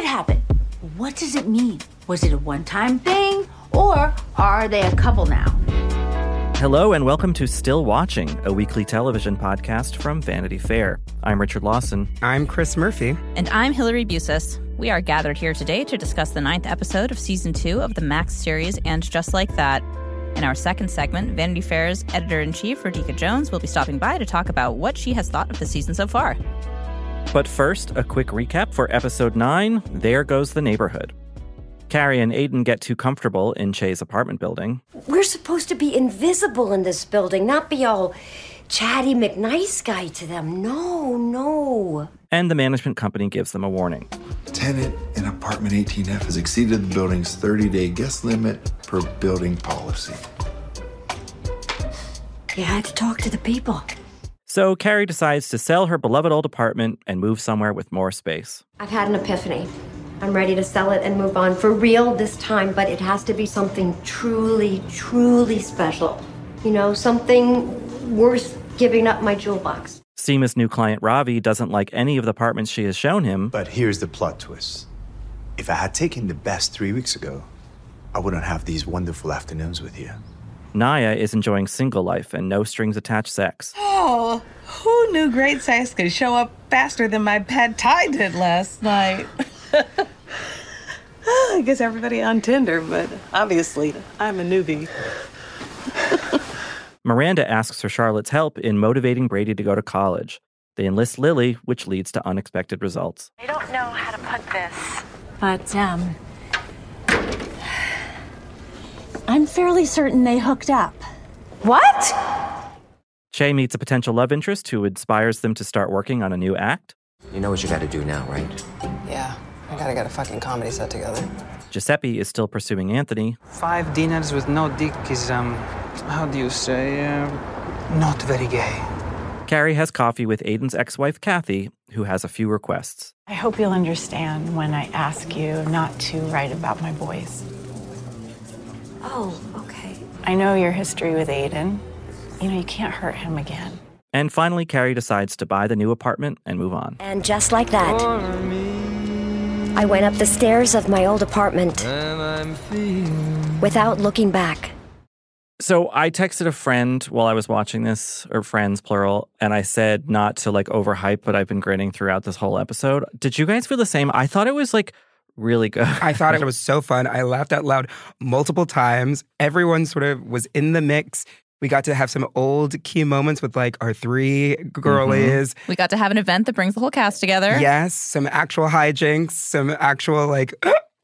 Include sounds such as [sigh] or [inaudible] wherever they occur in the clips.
It happen, what does it mean? Was it a one time thing, or are they a couple now? Hello, and welcome to Still Watching, a weekly television podcast from Vanity Fair. I'm Richard Lawson. I'm Chris Murphy. And I'm Hillary Busis. We are gathered here today to discuss the ninth episode of season two of the Max series and Just Like That. In our second segment, Vanity Fair's editor in chief, Radhika Jones, will be stopping by to talk about what she has thought of the season so far. But first, a quick recap for episode 9 There Goes the Neighborhood. Carrie and Aiden get too comfortable in Che's apartment building. We're supposed to be invisible in this building, not be all chatty McNice guy to them. No, no. And the management company gives them a warning. Tenant in apartment 18F has exceeded the building's 30 day guest limit per building policy. You had to talk to the people. So Carrie decides to sell her beloved old apartment and move somewhere with more space. I've had an epiphany. I'm ready to sell it and move on for real this time, but it has to be something truly, truly special. You know, something worth giving up my jewel box. Seema's new client Ravi doesn't like any of the apartments she has shown him. But here's the plot twist. If I had taken the best three weeks ago, I wouldn't have these wonderful afternoons with you. Nya is enjoying single life and no strings attached sex. Oh, who knew great sex could show up faster than my pad thai did last night? [laughs] I guess everybody on Tinder, but obviously I'm a newbie. [laughs] Miranda asks for Charlotte's help in motivating Brady to go to college. They enlist Lily, which leads to unexpected results. I don't know how to put this, but um, I'm fairly certain they hooked up. What? Che meets a potential love interest who inspires them to start working on a new act. You know what you gotta do now, right? Yeah, I gotta get a fucking comedy set together. Giuseppe is still pursuing Anthony. Five dinars with no dick is, um, how do you say, uh, not very gay. Carrie has coffee with Aiden's ex wife, Kathy, who has a few requests. I hope you'll understand when I ask you not to write about my boys. Oh, okay. I know your history with Aiden. You know, you can't hurt him again. And finally, Carrie decides to buy the new apartment and move on. And just like that, I went up the stairs of my old apartment without looking back. So I texted a friend while I was watching this, or friends plural, and I said not to like overhype, but I've been grinning throughout this whole episode. Did you guys feel the same? I thought it was like really good. I thought it [laughs] was so fun. I laughed out loud multiple times. Everyone sort of was in the mix. We got to have some old key moments with like our three girlies. Mm-hmm. We got to have an event that brings the whole cast together. Yes, some actual hijinks, some actual like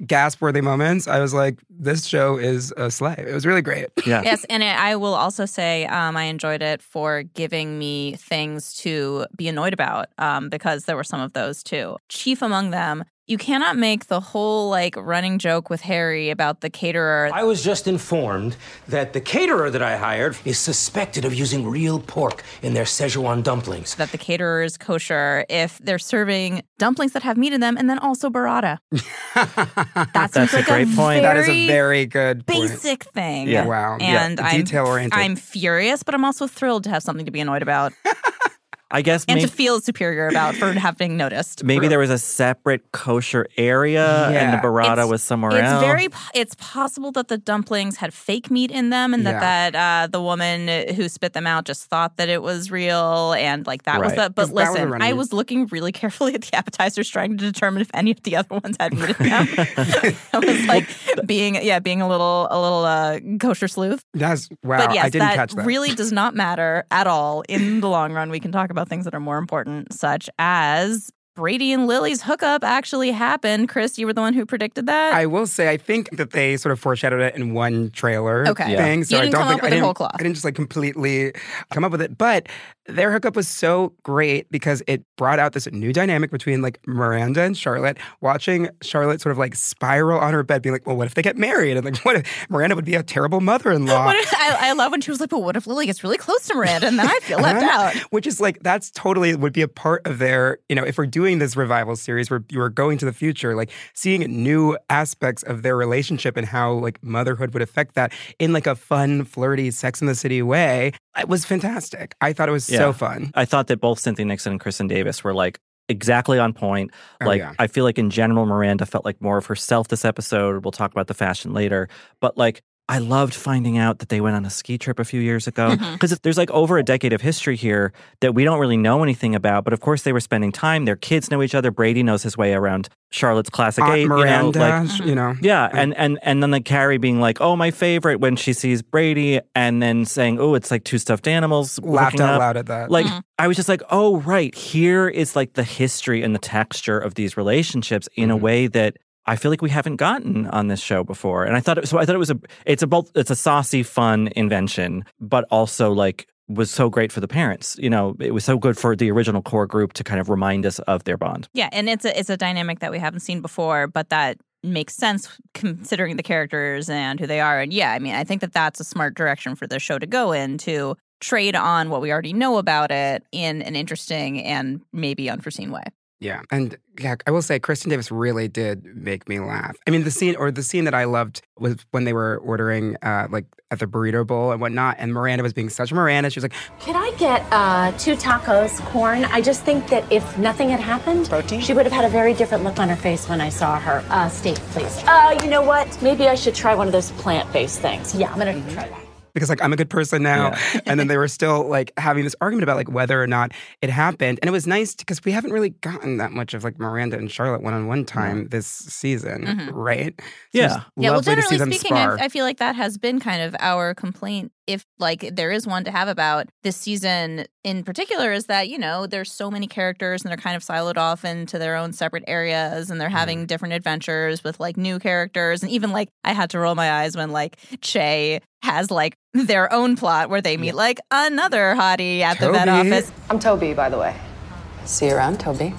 gasp worthy moments, I was like, this show is a slay. It was really great. Yeah. [laughs] Yes, and I will also say um, I enjoyed it for giving me things to be annoyed about um, because there were some of those too. Chief among them, you cannot make the whole like running joke with Harry about the caterer. I was just informed that the caterer that I hired is suspected of using real pork in their Szechuan dumplings. That the caterer is kosher if they're serving dumplings that have meat in them and then also burrata. [laughs] that That's seems a like great point. That is a very very good point. basic thing. Yeah. Wow. And yeah. I'm Detail oriented. I'm furious, but I'm also thrilled to have something to be annoyed about [laughs] I guess and maybe, to feel superior about for having noticed. maybe there was a separate kosher area and the burrata It's- was somewhere It's else. very. It's possible that the dumplings had fake meat in them, and Yeah. that that uh, the woman who spit them out just thought that it was real, and like that was the. But that was listen, I was looking really carefully at the appetizers, trying to determine if any of the other ones had meat in them. [laughs] I was like being, yeah, being a little, a little uh, kosher sleuth. That's wow. but yes, I didn't that, catch that. really does not matter at all in the long run. We can talk about things that are more important, such as. Brady and Lily's hookup actually happened. Chris, you were the one who predicted that. I will say, I think that they sort of foreshadowed it in one trailer Okay. Yeah. thing. So You I didn't don't come think up with I it didn't, whole cloth. I didn't just like completely come up with it. But their hookup was so great because it brought out this new dynamic between like Miranda and Charlotte. Watching Charlotte sort of like spiral on her bed, being like, "Well, what if they get married?" And like, [laughs] what if Miranda would be a terrible mother-in-law? [laughs] What if- I, I love when she was like, "But what if Lily gets really close to Miranda and then I feel [laughs] left Uh-huh. out?" Which is like that's totally would be a part of their, you know, if we're doing this revival series where you are going to the future, like seeing new aspects of their relationship and how like motherhood would affect that in like a fun, flirty, Sex in the City way. It was fantastic. I thought it was Yeah. so fun. I thought that both Cynthia Nixon and Kristin Davis were like exactly on point. Oh, Like yeah. I feel like in general Miranda felt like more of herself this episode. We'll talk about the fashion later, but like I loved finding out that they went on a ski trip a few years ago Mm-hmm. because there's like over a decade of history here that we don't really know anything about. But of course, they were spending time. Their kids know each other. Brady knows his way around Charlotte's classic Aunt eight. Miranda, you know, like, you know. yeah, and and and then the Carrie being like, "Oh, my favorite," when she sees Brady, and then saying, "Oh, it's like two stuffed animals." Laughed out up." loud at that. Like Mm-hmm. I was just like, "Oh, right, here is like the history and the texture of these relationships in Mm-hmm. a way that." I feel like we haven't gotten on this show before, and I thought it, so. I thought it was a it's a both it's a saucy, fun invention, but also like was so great for the parents. You know, it was so good for the original core group to kind of remind us of their bond. Yeah, and it's a it's a dynamic that we haven't seen before, but that makes sense considering the characters and who they are. And yeah, I mean, I think that that's a smart direction for the show to go in to trade on what we already know about it in an interesting and maybe unforeseen way. Yeah, and yeah, I will say Kristin Davis really did make me laugh. I mean, the scene or the scene that I loved was when they were ordering uh, like at the burrito bowl and whatnot, and Miranda was being such a Miranda. She was like, Could I get uh, two tacos, corn? I just think that if nothing had happened, protein, she would have had a very different look on her face when I saw her. Uh, steak, please. Uh, you know what? Maybe I should try one of those plant-based things. Yeah, I'm gonna try that. Because like I'm a good person now. [laughs] and then they were still like having this argument about like whether or not it happened. And it was nice because we haven't really gotten that much of like Miranda and Charlotte one on one time this season, Mhm. right? So Yeah. Yeah, well, lovely to see generally speaking, I. I feel like that has been kind of our complaint. If like there is one to have about this season in particular, is that you know there's so many characters and they're kind of siloed off into their own separate areas, and they're having Mm-hmm. different adventures with like new characters, and even like I had to roll my eyes when like Che has like [laughs] their own plot where they meet like another hottie at the vet office. I'm Toby, by the way. See you around, Toby.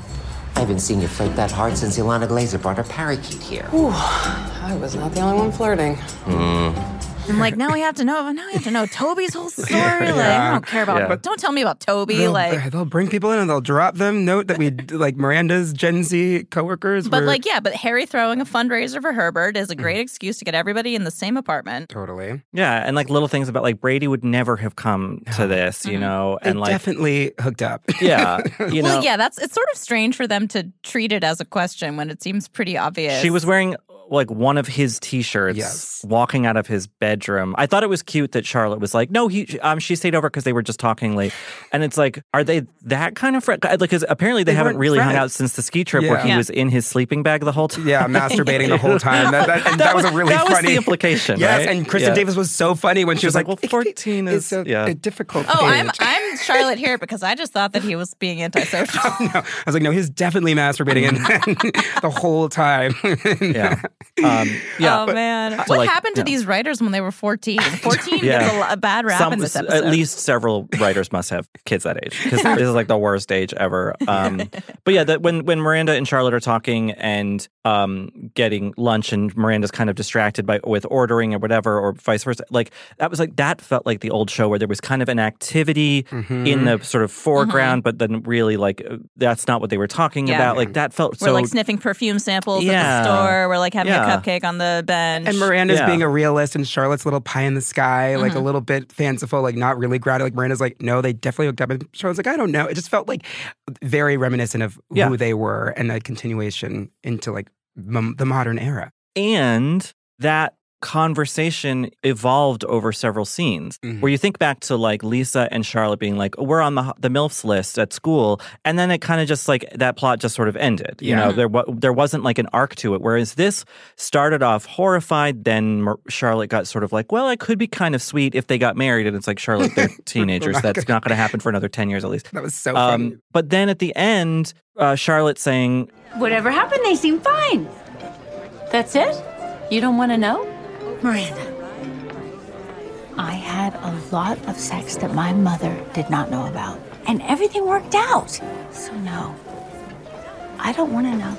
I haven't seen you flirt that hard since Ilana Glazer brought her parakeet here. Whew, I was not the only one flirting. Mm. I'm like, now we have to know. Now we have to know Toby's whole [laughs] story. Like, I don't care about. Yeah. Don't tell me about Toby. They'll, like, they'll bring people in and they'll drop them. Note that we like Miranda's Gen Z coworkers. But were, like, yeah, but Harry throwing a fundraiser for Herbert is a Mm. great excuse to get everybody in the same apartment. totally. Yeah, and like little things about like Brady would never have come to this, Mm-hmm. you know, They and like definitely hooked up. [laughs] yeah, [laughs] you know, well, yeah, that's it's sort of strange for them to treat it as a question when it seems pretty obvious. She was wearing like one of his t-shirts Yes. walking out of his bedroom. I thought it was cute that Charlotte was like, "No, he um she stayed over because they were just talking late." And it's like, are they that kind of friend? Like, because apparently they, They haven't weren't really hung out since the ski trip where he Yeah. was in his sleeping bag the whole time. Yeah, masturbating the whole time. That, that, and [laughs] That that, was, was- a really that was funny the implication, Yes, right? and Kristin Yeah. Davis was so funny when she, She was was like, "Well, 14 is a, yeah." a difficult Oh, I'm. I'm Charlotte here because I just thought that he was being antisocial. [laughs] no, I was like, no, he's definitely masturbating and, [laughs] the whole time. Yeah. Um, yeah. oh man, So, what like, happened to yeah. these writers when they were 14? 14 [laughs] Yeah. gets a, a bad rap Some- in this episode. At least several writers must have kids that age because [laughs] this is like the worst age ever. Um, [laughs] but yeah, that when when Miranda and Charlotte are talking and um, getting lunch, and Miranda's kind of distracted by with ordering or whatever, or vice versa. Like that was like that felt like the old show where there was kind of an activity in the sort of foreground, but then really like uh, that's not what they were talking Yeah. about. Like that felt we're so. like sniffing perfume samples at the store. We're like having Yeah. a cupcake on the bench. And Miranda's Yeah. being a realist, and Charlotte's little pie in the sky, like Mm-hmm. a little bit fanciful, like not really grounded. Like Miranda's like, no, they definitely hooked up. And Charlotte's like, I don't know. It just felt like very reminiscent of Yeah. who they were and a continuation into like m- the modern era. and that conversation evolved over several scenes Mhm. where you think back to like Lisa and Charlotte being like, oh, we're on the the MILFs list at school. And then it kind of just like that plot just sort of ended. You know, there, wa- there wasn't like an arc to it. Whereas this started off horrified. Then Mar- Charlotte got sort of like, well, I could be kind of sweet if they got married. And it's like, Charlotte, they're [laughs] teenagers. not That's gonna- not going to happen for another 10 years at least. That was so funny. Um, but then at the end, uh, Charlotte saying, Whatever happened, they seem fine. That's it? You don't want to know? Miranda, I had a lot of sex that my mother did not know about, and everything worked out. So, no, I don't want to know.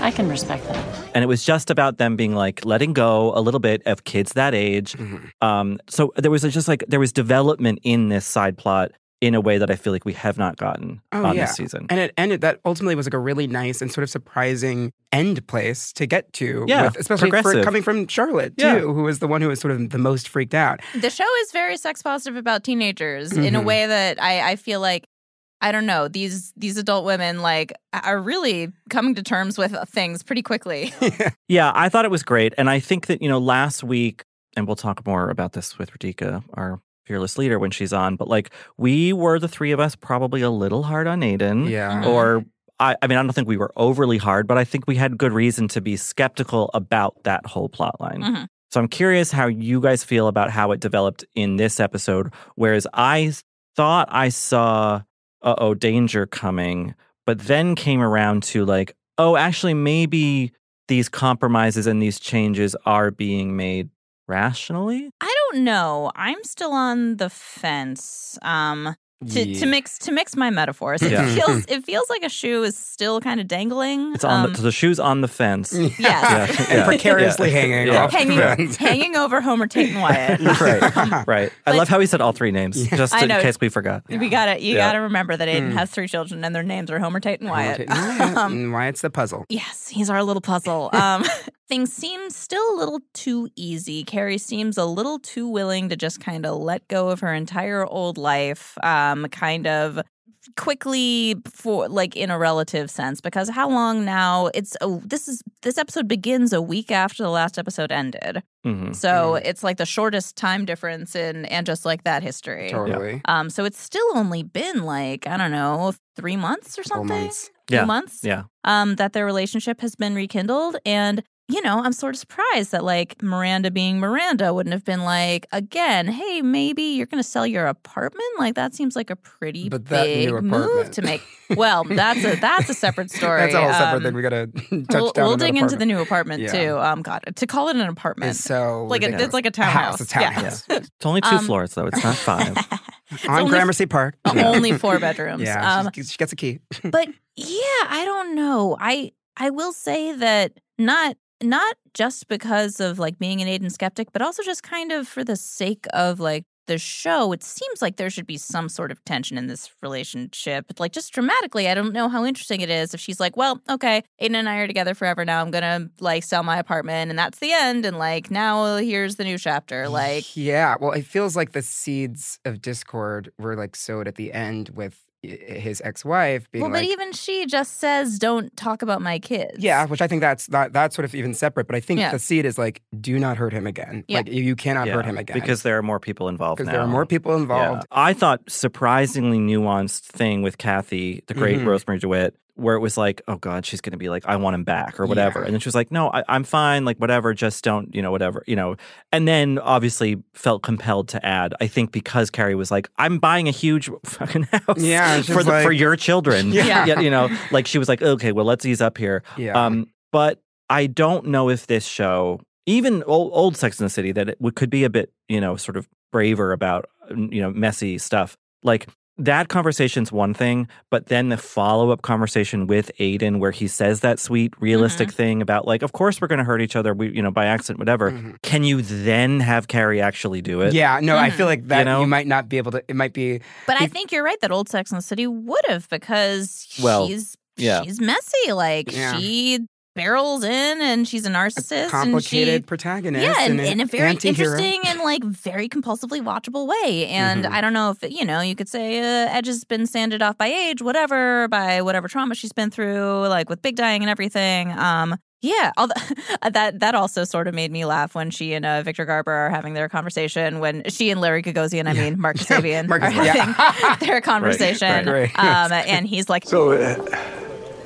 I can respect that. and it was just about them being like letting go a little bit of kids that age. Mm-hmm. Um, so there was just like there was development in this side plot in a way that I feel like we have not gotten Oh, on yeah. this season. And it ended that ultimately was like a really nice and sort of surprising end place to get to. Yeah, with, especially for coming from Charlotte, too, Yeah. who was the one who was sort of the most freaked out. the show is very sex positive about teenagers in a Mhm. way that I, I feel like I don't know these these adult women like are really coming to terms with things pretty quickly. [laughs] [laughs] yeah, I thought it was great, and I think that you know last week, and we'll talk more about this with Radhika, our fearless leader, when she's on. But like we were the three of us probably a little hard on Aiden, Yeah. or. I, I mean, I don't think we were overly hard, but I think we had good reason to be skeptical about that whole plot line. Mhm. So I'm curious how you guys feel about how it developed in this episode. Whereas I thought I saw, uh oh, danger coming, but then came around to like, oh, actually, maybe these compromises and these changes are being made rationally. I don't know. I'm still on the fence. Um to, Yeah. to mix to mix my metaphors. It Yeah. feels [laughs] it feels like a shoe is still kind of dangling. It's on Um, the, the shoe's on the fence. [laughs] Yes. Yeah, And yeah, precariously yeah. hanging Yeah. off hanging the fence. [laughs] hanging over Homer Tate and Wyatt. right, right. I love how he said all three names, just in case we forgot. We got to You Yeah. got to remember that Aiden Mm. has three children and their names are Homer Tate and Wyatt. Wyatt. Um, And Wyatt's the puzzle. Yes, he's our little puzzle. Um, things seem still a little too easy. Carrie seems a little too willing to just kind of let go of her entire old life, um, kind of quickly for like in a relative sense because how long now it's oh this is this episode begins a week after the last episode ended Mhm. so it's like the shortest time difference in and just like that history Totally. um so it's still only been like i don't know three months or something months. two Yeah. months Yeah. um, that their relationship has been rekindled. And, you know, I'm sort of surprised that, like, Miranda being Miranda wouldn't have been like, again, hey, maybe you're going to sell your apartment. Like, that seems like a pretty But that big move to make. [laughs] Well, that's a that's a separate story. [laughs] That's a whole separate Um, thing. We got to [laughs] touch We'll, down we'll on that dig into the new apartment Yeah. too. Um, God, to call it an apartment, It's so like a, it's like a A house, townhouse. a townhouse. Yeah. It's only two Um, floors, though. It's not five. on only- Gramercy Park. only four bedrooms. Yeah, Um, she, she gets a key. but yeah, I don't know. I I will say that not not just because of like being an Aiden skeptic, but also just kind of for the sake of like the show, it seems like there should be some sort of tension in this relationship. Like just dramatically, I don't know how interesting it is if she's like, well, okay, Aiden and I are together forever now. I'm gonna like sell my apartment and that's the end. And like now here's the new chapter. Like Yeah, well, it feels like the seeds of discord were like sowed at the end with his ex-wife being well, like, but even she just says, Don't talk about my kids. yeah, which I think that's not that's sort of even separate. But I think Yeah. the seed is like, do not hurt him again. Yeah. Like you, you cannot Yeah, hurt him again because there are more people involved because there are more people Yeah. involved. I thought surprisingly nuanced thing with Kathy, the great Mhm. Rosemarie DeWitt, where it was like, oh God, she's going to be like, I want him back or whatever. Yeah. And then she was like, no, I, I'm fine, like whatever, just don't, you know, whatever, you know. And then obviously felt compelled to add, I think because Carrie was like, I'm buying a huge [laughs] fucking house Yeah, for the, for your children. [laughs] Yeah. you know, like she was like, okay, well, let's ease up here. Yeah. Um, but I don't know if this show, even old, old Sex in the City, that it could be a bit, you know, sort of braver about, you know, messy stuff. Like that conversation's one thing, but then the follow up conversation with Aiden, where he says that sweet, realistic Mm-hmm. thing about like, of course we're going to hurt each other, we, you know, by accident, whatever. Can you then have Carrie actually do it? Mm-hmm. Yeah, no, I feel like that you, know? might not be able to. It might be. But I think you're right that old Sex and the City would have because Well, she's yeah. she's messy. Like Yeah. she barrels in and she's a narcissist complicated and she, protagonist Yeah, and, and in a very anti-hero. interesting and like very compulsively watchable way. And Mhm. I don't know if you know, you could say uh, Edge has been sanded off by age, whatever, by whatever trauma she's been through, like with big dying and everything. Um, yeah, although, [laughs] that that also sort of made me laugh when she and uh, Victor Garber are having their conversation. When she and Larry Gagosian, I mean Mark Kasabian, [laughs] Mark are Kasabian, yeah. having [laughs] their conversation. right. Um, and he's like, So, uh,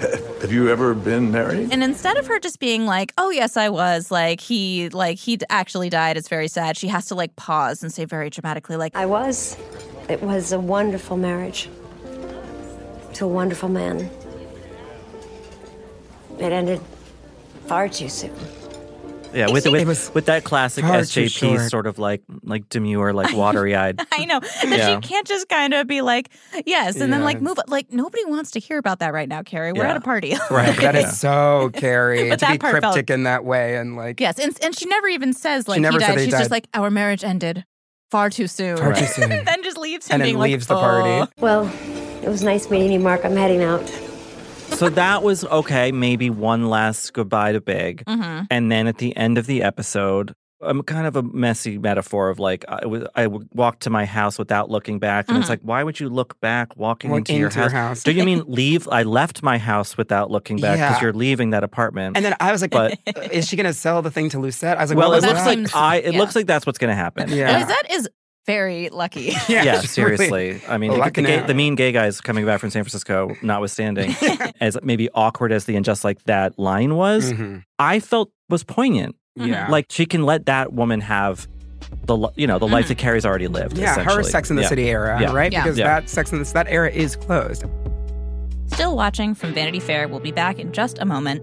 [laughs] have you ever been married? and instead of her just being like, "Oh yes, I was," like he like he actually died. It's very sad. She has to like pause and say very dramatically, like, I was. It was a wonderful marriage to a wonderful man. It ended far too soon. Yeah, with with, was with that classic SJP sort of like like demure, like watery eyed. [laughs] I know that Yeah. she can't just kind of be like, "Yes," and then like move. Like nobody wants to hear about that right now, Carrie. We're Yeah. at a party. Right, [laughs] that Yeah. is so Carrie [laughs] But to that be part felt- cryptic in that way and like yes, and and she never even says like never he said died. they She's just like, "Our marriage ended far too soon." Far too soon. and then just leaves him and being then like, leaves the "Oh." party. Well, it was nice meeting you, Mark. I'm heading out. So that was okay. Maybe one last goodbye to Big, Mhm. and then at the end of the episode. I'm kind of a messy metaphor of like I was I would walk to my house without looking back, and it's Mhm. like why would you look back walking into, your, into your house? house. Do you mean [laughs] leave? I left my house without looking back because Yeah. you're leaving that apartment. And then I was like, But- is she gonna sell the thing to Lucette? I was like, well, what it looks that? seems- like I. It yeah. looks like that's what's going to happen. Yeah. Lizette is very lucky. [laughs] yeah, yeah, [laughs] she seriously. I mean, the, Lucky the, gay, now. the mean gay guys coming back from San Francisco, notwithstanding, [laughs] as maybe awkward as the and just like that line was, Really, Mhm. I felt was poignant. Yeah. Like she can let that woman have the you know the life that Carrie's already lived. Yeah, her. Sex in the Yeah. City era, Yeah. right? Yeah. Because Yeah. that Sex in the that era is closed. Still watching from Vanity Fair. We'll be back in just a moment.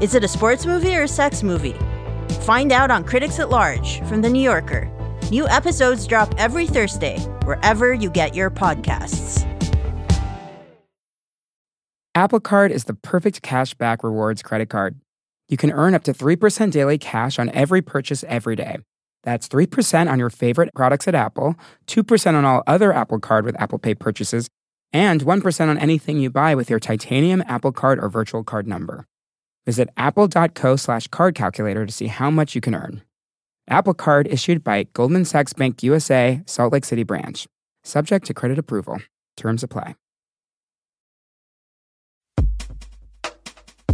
Is it a sports movie or a sex movie? Find out on Critics at Large from The New Yorker. New episodes drop every Thursday, wherever you get your podcasts. Apple Card is the perfect cash back rewards credit card. You can earn up to 3% daily cash on every purchase every day. That's 3% on your favorite products at Apple, 2% on all other Apple Card with Apple Pay purchases, and 1% on anything you buy with your titanium Apple Card or virtual card number. Visit apple.co slash card calculator to see how much you can earn. Apple Card issued by Goldman Sachs Bank USA, Salt Lake City branch. Subject to credit approval. Terms apply.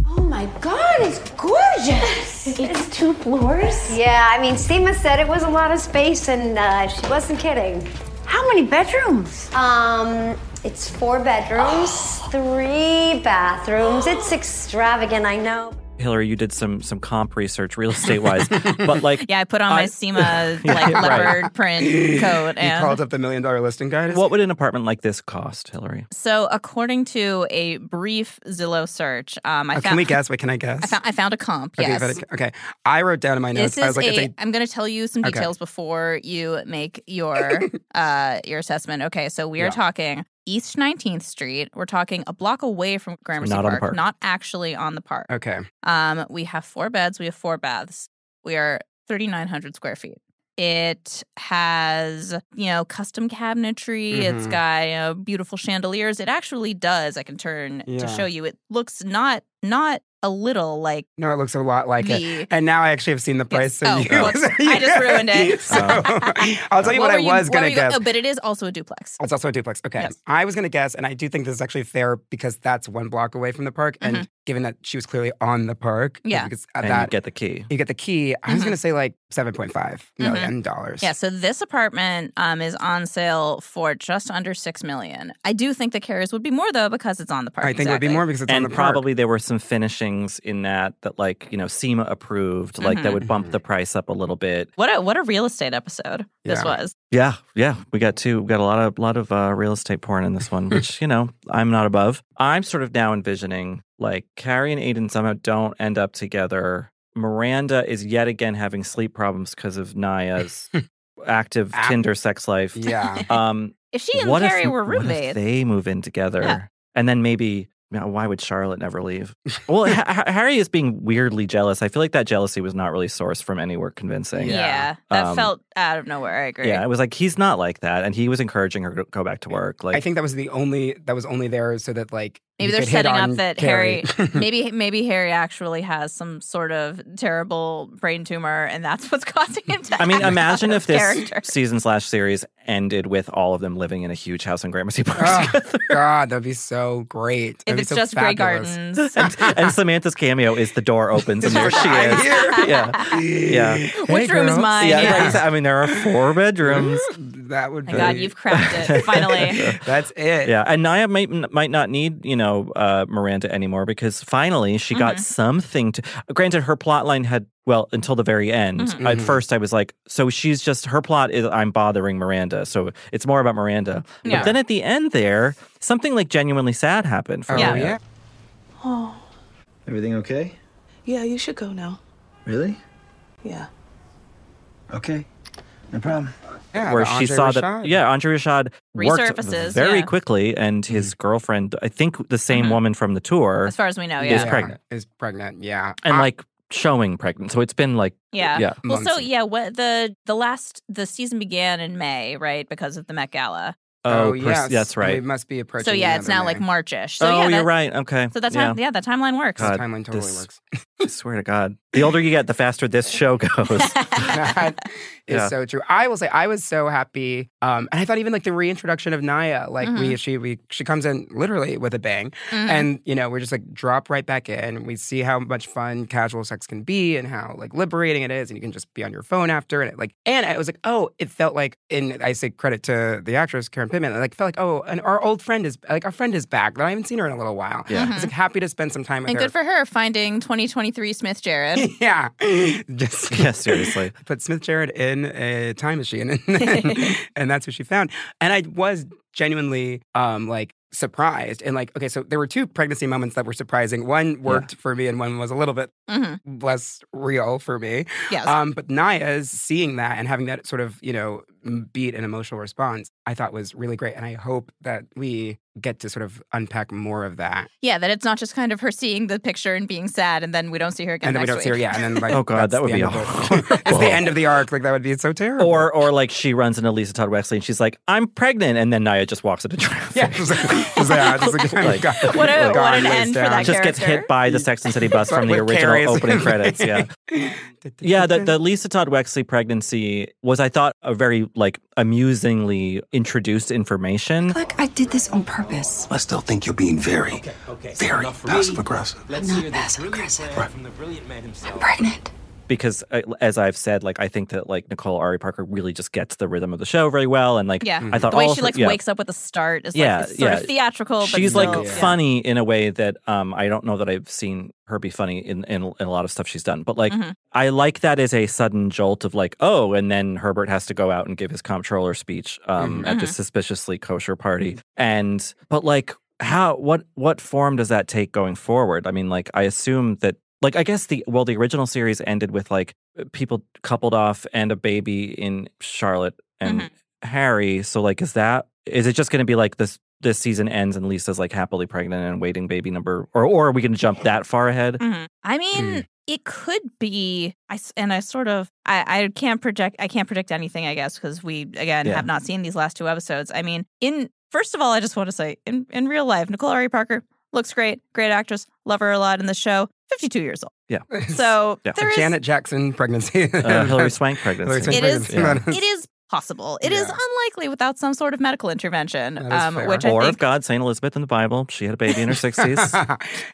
Oh my god, it's gorgeous! [laughs] It's two floors? Yeah, I mean, Seema said it was a lot of space, and uh, she wasn't kidding. How many bedrooms? Um, it's four bedrooms, three bathrooms. It's extravagant, I know. Hillary, you did some some comp research, real estate wise, [laughs] but like Yeah, I put on my I- Seema [laughs] like Right. leopard print coat, and You and called up the million dollar listing guide? what would an apartment like this cost, Hillary? so according to a brief Zillow search, um, I Oh, found can we guess? Wait, can I guess? I found I found a comp. Okay, yes. but- okay. I wrote down in my notes. This I was like, a, it's a I'm going to tell you some Okay. details before you make your [laughs] uh your assessment. Okay, so we are Yeah. talking East 19th Street. We're talking a block away from Gramercy not on the Park, park. not actually on the park. okay. Um, we have four beds. We have four baths. We are 3,900 square feet. It has, you know, custom cabinetry. It's Mhm. got you know, beautiful chandeliers. It actually does. I can turn Yeah. to show you. It looks not not a little like No, it looks a lot like The- it. And now I actually have seen the price. So Oh, you, whoops. [laughs] I just ruined it. [laughs] So [laughs] I'll tell you what, were I was going to guess. Oh, but it is also a duplex. It's also a duplex. Okay. Yes. I was going to guess, and I do think this is actually fair because that's one block away from the park. And Mhm. Given that she was clearly on the park, uh, Yeah. because of And you get the key. you get the key. I was going to mm-hmm. say like $7.5 mm-hmm. million dollars. Yeah, so this apartment um, is on sale for just under six million. I do think the carriers would be more though because it's on the park. I think it would be more because it's on the park. probably there were some finishings in that that like you know Seema approved, like that mm-hmm. would bump the price up a little bit. What a what a real estate episode this was. Yeah, yeah, we got two. We got a lot of lot of uh, real estate porn in this one, [laughs] which you know I'm not above. I'm sort of now envisioning like Carrie and Aiden somehow don't end up together. Miranda is yet again having sleep problems because of Nya's [laughs] active Tinder sex life. Yeah. [laughs] Um, If she and what Carrie if, were what if roommates, they move in together, Yeah. and then maybe. you know, why would Charlotte never leave? Well, Ha- Ha- Harry is being weirdly jealous. I feel like that jealousy was not really sourced from anywhere convincing. yeah, that Um, felt out of nowhere. I agree. Yeah, it was like he's not like that, and he was encouraging her to go back to work. Like I think that was the only that was only there so that like Maybe they're setting up that Carrie. Harry, [laughs] maybe maybe Harry actually has some sort of terrible brain tumor, and that's what's [laughs] causing him to. I mean, act imagine out if this character. season slash series ended with all of them living in a huge house in Gramercy Park. Oh, [laughs] God, that'd be so great. That'd be it's so just Grey. Gardens. and, and Samantha's cameo is the door opens and there she is. here. Yeah, yeah. Which room is mine? Yeah, Yeah. right. I mean, there are four bedrooms. that would My be. God, you've cracked it finally. That's it. Yeah, and Nya might might not need you know uh, Miranda anymore because finally she got Mhm. something to. Granted, her plot line had well until the very end. Mhm. At Mhm. first, I was like, so she's just her plot is I'm bothering Miranda, so it's more about Miranda. Yeah. But then at the end there, something like genuinely sad happened for Oh, Nya. yeah. Oh, Everything okay? yeah, you should go now. Really? Yeah. Okay. No problem. Yeah, where she saw Rashad. that yeah Andre Rashad worked Resurfaces, very yeah. quickly and his girlfriend I think the same Mhm. woman from the tour As far as we know, yeah, is yeah. pregnant Is pregnant. Yeah. and I- like showing pregnant so it's been like Yeah. yeah Well, so Months. yeah, what the the last the season began in May, right? Because of the Met Gala. oh, yes. pers- that's right it must be approaching. So yeah, the it's now of like Marchish. So oh yeah, you're right okay So that How, yeah, that timeline works. The God, timeline totally this- works. [laughs] I swear to God the older you get the faster this show goes [laughs] that is Yeah. so true. I will say I was so happy, um, and I thought even like the reintroduction of Nya, like we Mm-hmm. she we she comes in literally with a bang, Mhm. and you know we're just like drop right back in. We see how much fun casual sex can be, and how like liberating it is, and you can just be on your phone after, and it like and I was like, oh, it felt like, and I say credit to the actress Karen Pittman, like felt like oh, and our old friend is like our friend is back. That I haven't seen her in a little while. Yeah. I was like happy to spend some time with and her. And good for her finding 2023 Smith Jerrod. [laughs] yeah, just [laughs] yeah seriously [laughs] put Smith Jerrod in a time machine, and, and that's what she found. And I was genuinely um like surprised and like okay so there were two pregnancy moments that were surprising one worked for me and one was a little bit Mhm. less real for me Yes. um but nya's seeing that and having that sort of you know m- beat an emotional response i thought was really great and i hope that we get to sort of unpack more of that yeah, that it's not just kind of her seeing the picture and being sad, and then we don't see her again. and then we don't see her week. yeah and then like [laughs] Oh, God, that would be end of the- [laughs] it's [laughs] the end of the arc like that would be so terrible or or like she runs into Lisa Todd Wexley and she's like I'm pregnant and then Nya just walks into traffic yeah just like, just like, ah, just like, Like, God- What a- God what an lays end for down. that just gets hit by the Sex and City bus from the original Carrie's- opening credits. Yeah, yeah. The, the Lisa Todd Wexley pregnancy was, I thought, a very like amusingly introduced information. Like I did this on purpose. I still think you're being very, very passive aggressive. I'm not passive aggressive. I'm pregnant. Because uh, as I've said, like I think that like Nicole Ari Parker really just gets the rhythm of the show very well, and like Yeah, I thought the way all of she her- like yeah. wakes up with a start is Yeah, like sort yeah. of theatrical. But She's still, like yeah. funny in a way that um I don't know that I've seen her be funny in in, in a lot of stuff she's done, but like Mhm. I like that as a sudden jolt of like oh, and then Herbert has to go out and give his comptroller speech um at this Mhm. suspiciously kosher party, and but like how what what form does that take going forward? I mean, like I assume that like I guess the well the original series ended with like people coupled off and a baby in Charlotte and Harry. So like is that is it just going to be like this this season ends and Lisa's like happily pregnant and waiting baby number or or are we going to jump that far ahead? Mhm. I mean, Mm. it could be. I and I sort of I I can't project. I can't predict anything. I guess because we again Yeah. have not seen these last two episodes. I mean, in first of all, I just want to say in in real life, Nicole Ari Parker looks great, great actress, love her a lot in the show. 52 years old. Yeah. [laughs] So Yeah. there is Janet Jackson pregnancy. Uh, [laughs] Hilary Swank pregnancy. Hilary Swank it is pregnancy. it is possible. It is Yeah. unlikely without some sort of medical intervention, That is um, fair. which I or think of God, Saint Elizabeth in the Bible. She had a baby in her [laughs] sixties.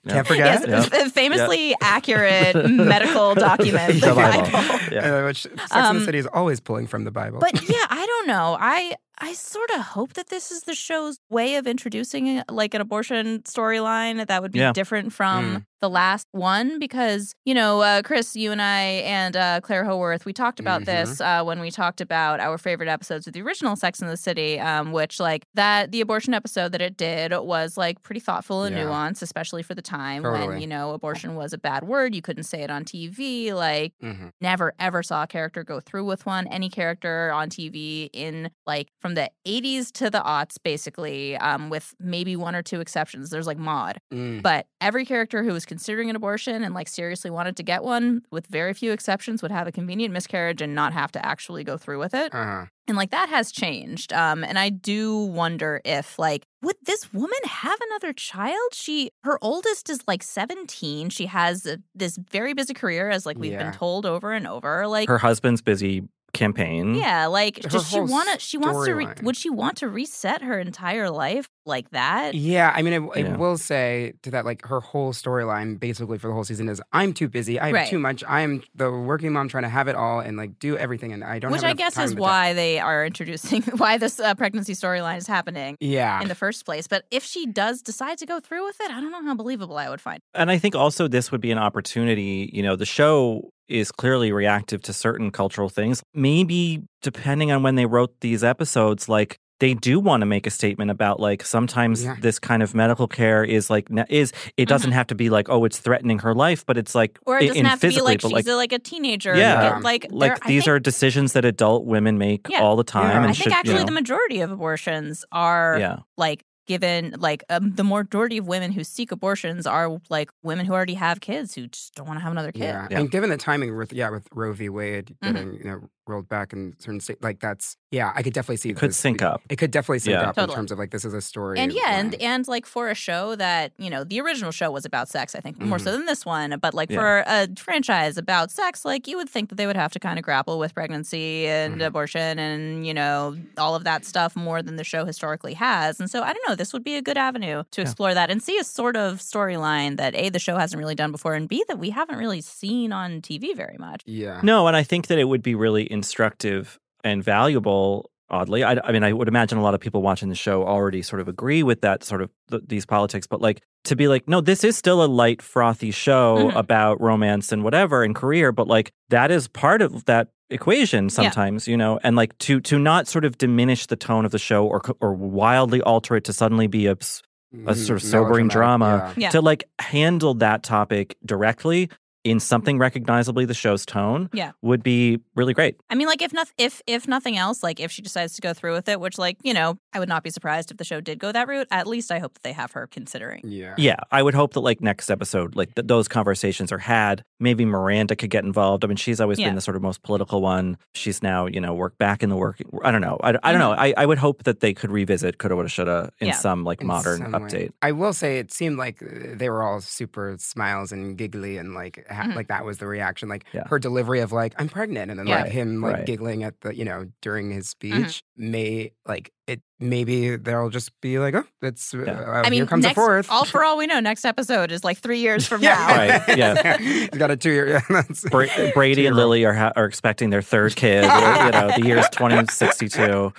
Can't forget. yes, f- famously accurate medical document. The the Bible. Bible. Yeah. Uh, which Sex Um, and the City is always pulling from the Bible. But yeah, I don't know. I I sort of hope that this is the show's way of introducing like an abortion storyline that would be Yeah. different from Mm. the last one because you know, uh, Chris, you and I and uh, Claire Howorth, we talked about this uh, when we talked about our favorite episodes of the original Sex in the City, um, which like that the abortion episode that it did was like pretty thoughtful and Yeah. nuanced, especially for the time when you know abortion was a bad word. You couldn't say it on TV. Like Mhm. never ever saw a character go through with one. Any character on TV in like from the 80s to the aughts, basically, um, with maybe one or two exceptions. There's like Maude. Mm. But every character who was considering an abortion and like seriously wanted to get one, with very few exceptions, would have a convenient miscarriage and not have to actually go through with it. Uh-huh. And like that has changed. Um, and I do wonder if like would this woman have another child? She her oldest is like 17. She has a, this very busy career as like we've Yeah. been told over and over. Like her husband's busy campaign. yeah, like Her does she whole want to she wants to re- would she want to reset her entire life like that? Yeah, I mean, I, I Yeah. will say to that, like her whole storyline, basically for the whole season, is I'm too busy. I have Right. too much. I'm the working mom trying to have it all and like do everything, and I don't. Which have I guess time is to- why they are introducing [laughs] why this uh, pregnancy storyline is happening. Yeah. In the first place, but if she does decide to go through with it, I don't know how believable I would find. And I think also this would be an opportunity. You know, the show is clearly reactive to certain cultural things. Maybe depending on when they wrote these episodes, like they do want to make a statement about like sometimes Yeah. this kind of medical care is like is it doesn't have to be like oh it's threatening her life, but it's like Mm-hmm. Or it doesn't in have to be like she's like a, like a teenager. yeah, Like, like, like these think- are decisions that adult women make Yeah. all the time. And I should, think actually you know, the majority of abortions are Yeah. like given like um, the majority of women who seek abortions are like women who already have kids who just don't want to have another kid. Yeah. and given the timing with yeah with Roe v. Wade Mm-hmm. getting you know rolled back in certain state, like that's yeah, I could definitely see it could this- sync up. It could definitely sync Yeah. up Totally. in terms of like this is a story. And yeah, and line. and like for a show that you know the original show was about sex, I think more so Mhm. than this one. But like Yeah. for a franchise about sex, like you would think that they would have to kind of grapple with pregnancy and Mm-hmm. abortion and you know all of that stuff more than the show historically has. And so I don't know, this would be a good avenue to explore that and see a sort of storyline that a the show hasn't really done before, and b that we haven't really seen on TV very much. yeah. No, and I think that it would be really instructive and valuable. Oddly, I, I mean, I would imagine a lot of people watching the show already sort of agree with that sort of th- these politics, but like to be like, no, this is still a light, frothy show Mhm. about romance and whatever and career, but like that is part of that equation sometimes, you know, and like to to not sort of diminish the tone of the show or or wildly alter it to suddenly be a, Mhm. sort of sobering Melodramatic, drama yeah. Yeah. to like handle that topic directly in something recognizably the show's tone Yeah. would be really great. I mean, like if not, if if nothing else, like if she decides to go through with it, which like you know, I would not be surprised if the show did go that route. At least I hope that they have her considering. Yeah. Yeah, I would hope that like next episode, like th- those conversations are had. Maybe Miranda could get involved. I mean, she's always Yeah. been the sort of most political one. She's now, you know, work back in the work. I don't know. I, I don't know. I, I would hope that they could revisit coulda, woulda, shoulda in Yeah. some like in modern some update. I will say it seemed like uh, they were all super smiles and giggly and like ha- Mhm. like that was the reaction. Like Yeah. her delivery of like I'm pregnant and then Yeah. like him like Right. giggling at the you know during his Mm-hmm. speech may like it maybe they'll just be like oh it's uh, uh, I mean, here comes next, a fourth. all for [laughs] all we know, next episode is like three years from yeah. now. Right, [laughs] yeah. He's got a two year. Yeah, [laughs] that's Bra- Brady and two-year-old. Lily are ha- are expecting their third kid. you know, the year is 2062.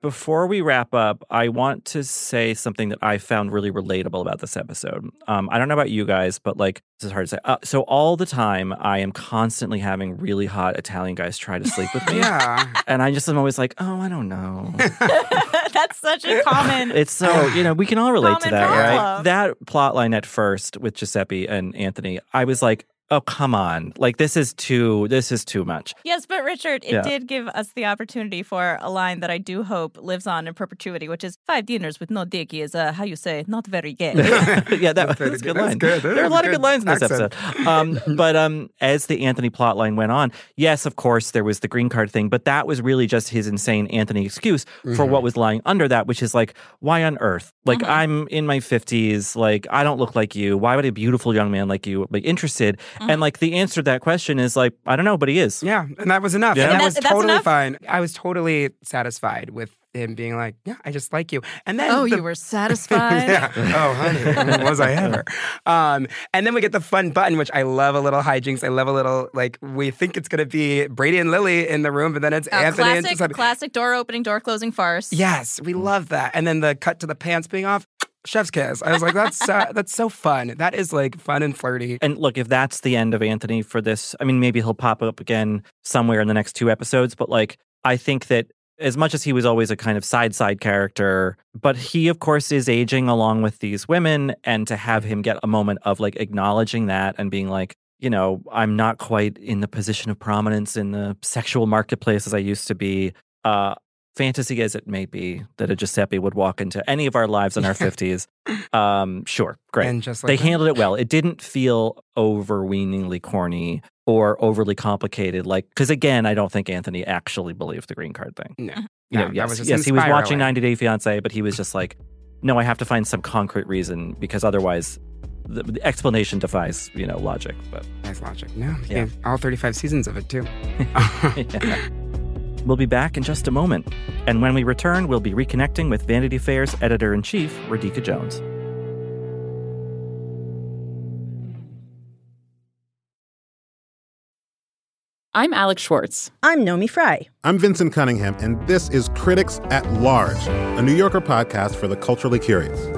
Before we wrap up, I want to say something that I found really relatable about this episode. Um, I don't know about you guys, but like this is hard to say. Uh, so all the time, I am constantly having really hot Italian guys try to sleep with [laughs] me, Yeah. and I just am always like, oh, I don't know. [laughs] [laughs] That's such a common. It's so you know we can all relate to Common that, right? That plot line at first with Giuseppe and Anthony, I was like, oh come on, like this is too this is too much. Yes, but Richard, it Yeah. did give us the opportunity for a line that I do hope lives on in perpetuity, which is five dinners with no dick is, uh, how you say, not very gay. [laughs] yeah, that, [laughs] That's was a good that's line. good. There are a lot of good lines in this accent. episode. Um, [laughs] but um, as the Anthony plot line went on, yes, of course, there was the green card thing, but that was really just his insane Anthony excuse for Mhm. what was lying under that, which is like, why on earth? Like, Mm-hmm. I'm in my 50s. Like, I don't look like you. Why would a beautiful young man like you be interested? And like, the answer to that question is like, I don't know, but he is. Yeah, and that was enough. Yeah. And that That- was totally enough? fine. I was totally satisfied with him being like, "Yeah, I just like you." And then oh, the- you were [laughs] satisfied? yeah. Oh, honey, was I ever? [laughs] Um, and then we get the fun button, which I love a little hijinks. I love a little like we think it's gonna be Brady and Lily in the room, but then it's A Anthony and classic, Susanna. classic door opening, door closing farce. Yes, we love that. And then the cut to the pants being off. Chef's kiss. I was like, that's uh, [laughs] that's so fun. That is like fun and flirty. And look, if that's the end of Anthony for this, I mean, maybe he'll pop up again somewhere in the next two episodes. But like, I think that as much as he was always a kind of side side character, but he, of course, is aging along with these women. And to have him get a moment of like acknowledging that and being like, you know, I'm not quite in the position of prominence in the sexual marketplace as I used to be. Uh, fantasy as it may be that a Giuseppe would walk into any of our lives in our 50s. Um, sure, great. And just like they that. handled it well. It didn't feel overweeningly corny or overly complicated. Like, because again, I don't think Anthony actually believed the green card thing. No, You no, know, that yes, was yes, he was watching 90 Day Fiance, but he was just like, no, I have to find some concrete reason because otherwise the, the explanation defies, you know, logic. But Nice logic. No, Yeah. yeah. all 35 seasons of it too. [laughs] Yeah. [laughs] We'll be back in just a moment. And when we return, we'll be reconnecting with Vanity Fair's editor in chief, Radhika Jones. I'm Alex Schwartz. I'm Naomi Fry. I'm Vinson Cunningham, and this is Critics at Large, a New Yorker podcast for the culturally curious.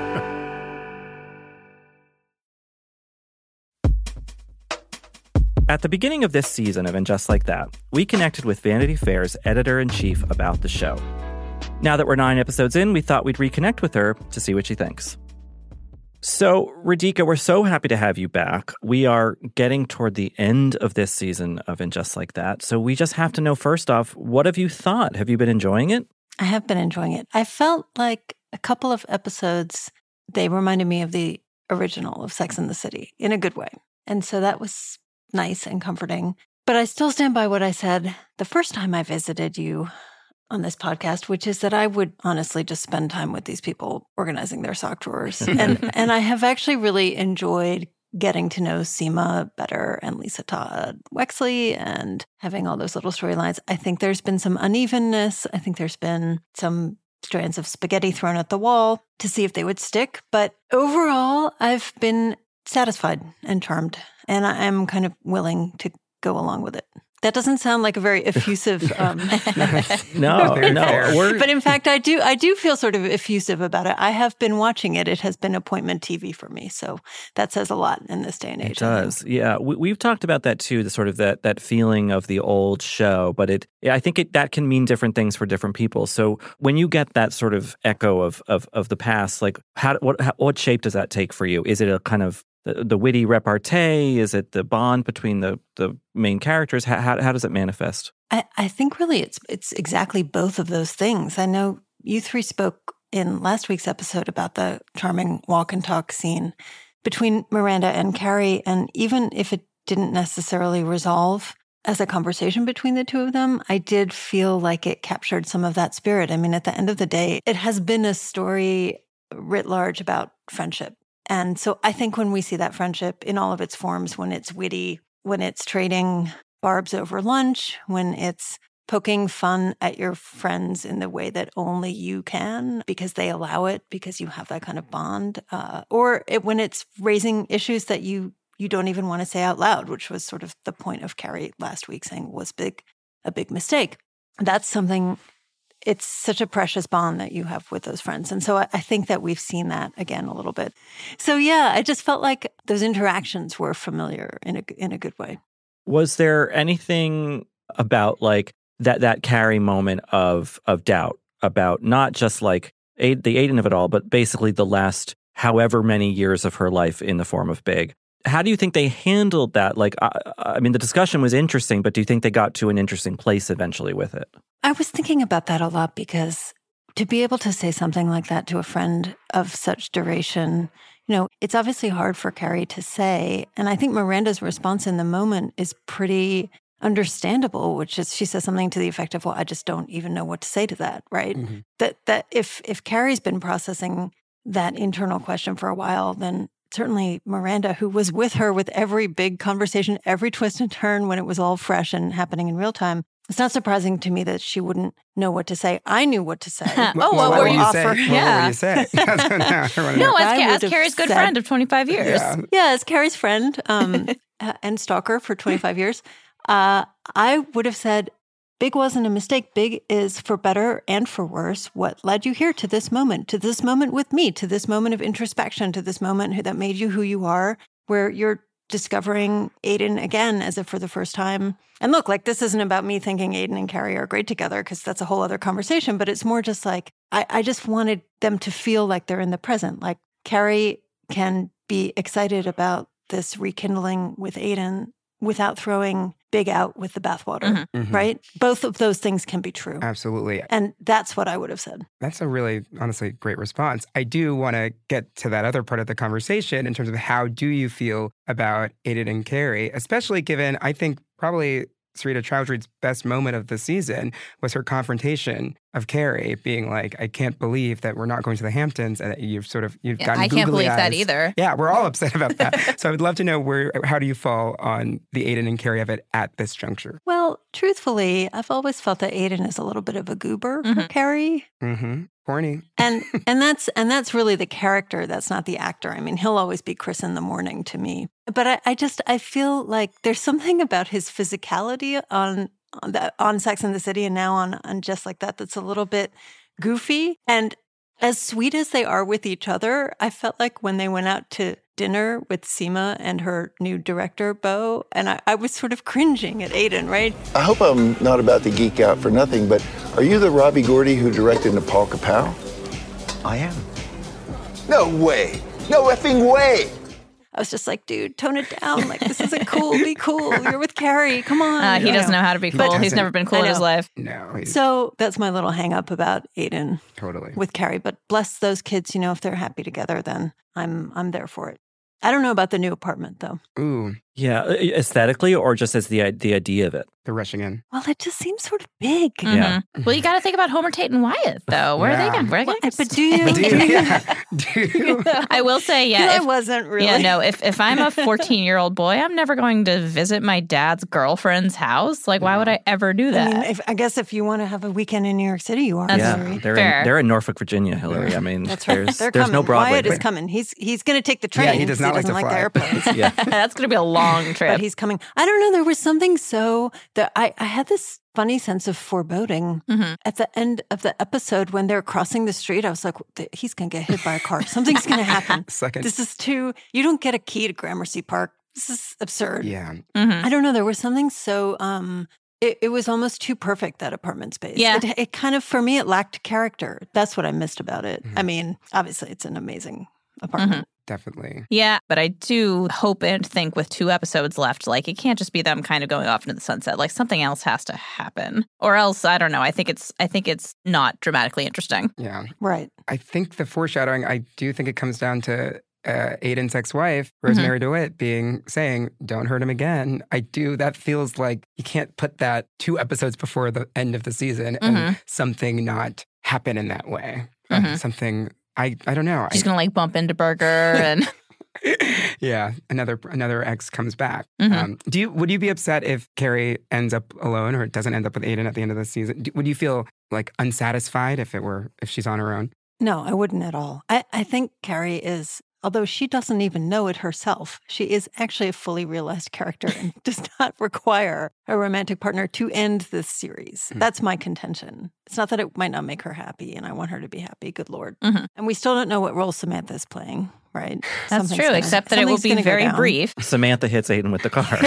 At the beginning of this season of And Just Like That, we connected with Vanity Fair's editor in chief about the show. Now that we're nine episodes in, we thought we'd reconnect with her to see what she thinks. So, Radhika, we're so happy to have you back. We are getting toward the end of this season of And Just Like That. So, we just have to know first off, what have you thought? Have you been enjoying it? I have been enjoying it. I felt like a couple of episodes, they reminded me of the original of Sex and the City in a good way. And so that was nice and comforting. But I still stand by what I said the first time I visited you on this podcast, which is that I would honestly just spend time with these people organizing their sock drawers. and [laughs] and I have actually really enjoyed getting to know Seema better and Lisa Todd Wexley and having all those little storylines. I think there's been some unevenness. I think there's been some strands of spaghetti thrown at the wall to see if they would stick. But overall, I've been satisfied and charmed, and I am kind of willing to go along with it. That doesn't sound like a very effusive. [laughs] Um, [laughs] No, [laughs] no. We're, but in fact, I do. I do feel sort of effusive about it. I have been watching it. It has been appointment TV for me, so that says a lot in this day and age. It does, yeah. We, we've talked about that too. The sort of that that feeling of the old show, but it, yeah, I think it that can mean different things for different people. So when you get that sort of echo of of of the past, like how what how, what shape does that take for you? Is it a kind of the, the witty repartee? Is it the bond between the the main characters? How how, how does it manifest? I, I think really it's it's exactly both of those things. I know you three spoke in last week's episode about the charming walk and talk scene between Miranda and Carrie, and even if it didn't necessarily resolve as a conversation between the two of them, I did feel like it captured some of that spirit. I mean, at the end of the day, it has been a story writ large about friendship And so I think when we see that friendship in all of its forms, when it's witty, when it's trading barbs over lunch, when it's poking fun at your friends in the way that only you can because they allow it because you have that kind of bond uh, or it, when it's raising issues that you you don't even want to say out loud which was sort of the point of carrie last week saying was big a big mistake. That's something it's such a precious bond that you have with those friends. And so I, I think that we've seen that again a little bit. So yeah i just felt like those interactions were familiar in a in a good way. Was there anything about like that that Carrie moment of of doubt about not just like Aid, the Aiden of it all, but basically the last however many years of her life in the form of Big. How do you think they handled that? Like, I, I mean, the discussion was interesting, but do you think they got to an interesting place eventually with it? I was thinking about that a lot because to be able to say something like that to a friend of such duration, you know, it's obviously hard for Carrie to say. And I think Miranda's response in the moment is pretty understandable, which is she says something to the effect of, Well, I just don't even know what to say to that, right? Mm-hmm. That that if if Carrie's been processing that internal question for a while, then certainly Miranda, who was with her with every big conversation, every twist and turn when it was all fresh and happening in real time, it's not surprising to me that she wouldn't know what to say. I knew what to say. [laughs] oh, what, were you say? [laughs] What yeah. were you say? no, as, I as Carrie's good said- friend of 25 years. Yeah. yeah, as Carrie's friend um, [laughs] uh, and stalker for 25 years, uh, I would have said, Big wasn't a mistake. Big is for better and for worse what led you here to this moment, to this moment with me, to this moment of introspection, to this moment that made you who you are, where you're discovering Aiden again as if for the first time. And look, like this isn't about me thinking Aiden and Carrie are great together because that's a whole other conversation, but it's more just like I, I just wanted them to feel like they're in the present. Like Carrie can be excited about this rekindling with Aiden without throwing Big out with the bathwater, Mhm. right? Both of those things can be true. Absolutely. And that's what I would have said. That's a really, honestly, great response. I do want to get to that other part of the conversation in terms of how do you feel about Aiden and Carrie, especially given, I think, probably Sarita Choudhury's best moment of the season was her confrontation of Carrie being like, I can't believe that we're not going to the Hamptons and that you've sort of, you've Yeah, gotten I can't googly believe that either. Yeah, we're all upset about that. [laughs] so I would love to know where, how do you fall on the Aiden and Carrie of it at this juncture? Well, truthfully, I've always felt that Aiden is a little bit of a goober Mm-hmm. for Carrie. Mm-hmm. Horny. and [laughs] and that's and that's really the character that's not the actor i mean he'll always be chris in the morning to me but i, I just i feel like there's something about his physicality on on, that, on sex in the city and now on on just like that that's a little bit goofy and as sweet as they are with each other i felt like when they went out to dinner with Seema and her new director Bo and I, I was sort of cringing at Aiden right I hope I'm not about to geek out for nothing, but are you the Robbie Gordy who directed Nepal Kapow? I am. No way. No effing way. I was just like, dude, tone it down. Like, this isn't [laughs] cool. Be cool. You're with Carrie. Come on. Uh, he You doesn't know how to be But- cool. He's never been cool in his life. No. he's- So that's my little hang up about Aiden Totally. with Carrie. But bless those kids, you know, if they're happy together, then I'm I'm there for it. I don't know about the new apartment though. Ooh, Yeah, aesthetically or just as the the idea of it. they're rushing in. Well, it just seems sort of big. Yeah. Mhm. Well, you got to think about Homer Tate and Wyatt, though. Where are they going? Where are they going? but [laughs] do you? [laughs] Do you- yeah. Do you? I will say, yeah. I wasn't really. Yeah, no. If if I'm a [laughs] 14 year old boy, I'm never going to visit my dad's girlfriend's house. Like, why would I ever do I that? mean, if, I guess if you want to have a weekend in New York City, you are. That's yeah, Hillary. they're fair. in, they're in Norfolk, Virginia, Hillary. I mean, That's right. there's, They're there's coming. no Broadway. Wyatt is coming. He's he's going to take the train. Yeah, he does 'cause not like doesn't to like the fly. airplanes. yeah. That's going to be a long [laughs] trip. but he's coming. I don't know. There was something so that I, I had this funny sense of foreboding Mhm. at the end of the episode when they're crossing the street. I was like, he's going to get hit by a car. Something's going to happen. [laughs] Second. This is too. You don't get a key to Gramercy Park. This is absurd. yeah. Mhm. I don't know. There was something so. um it, it was almost too perfect that apartment space. Yeah. it, it kind of for me it lacked character. That's what I missed about it. Mm-hmm. I mean, obviously it's an amazing apartment. Definitely. Yeah, but I do hope and think with two episodes left, like it can't just be them kind of going off into the sunset. Like something else has to happen, or else I don't know. I think it's I think it's not dramatically interesting. Yeah. Right. I think the foreshadowing, I do think it comes down to uh, Aiden's ex-wife, Mm-hmm. Rosemarie DeWitt, being saying, "Don't hurt him again." I do. That feels like you can't put that two episodes before the end of the season Mm-hmm. and something not happen in that way. Uh, Mhm. something I I don't know. She's I, gonna like bump into Berger and [laughs] [laughs] yeah, another another ex comes back. Mhm. Um, do you would you be upset if Carrie ends up alone or doesn't end up with Aiden at the end of the season? Do, would you feel like unsatisfied if it were if she's on her own? No, I wouldn't at all. I, I think Carrie is, although she doesn't even know it herself, she is actually a fully realized character and [laughs] does not require a romantic partner to end this series. Hmm. That's my contention. It's not that it might not make her happy, and I want her to be happy. Good Lord. Mhm. And we still don't know what role Samantha is playing, right? That's Something's true, gonna- except that it will be very brief. Samantha hits Aiden with the car. [laughs] [laughs]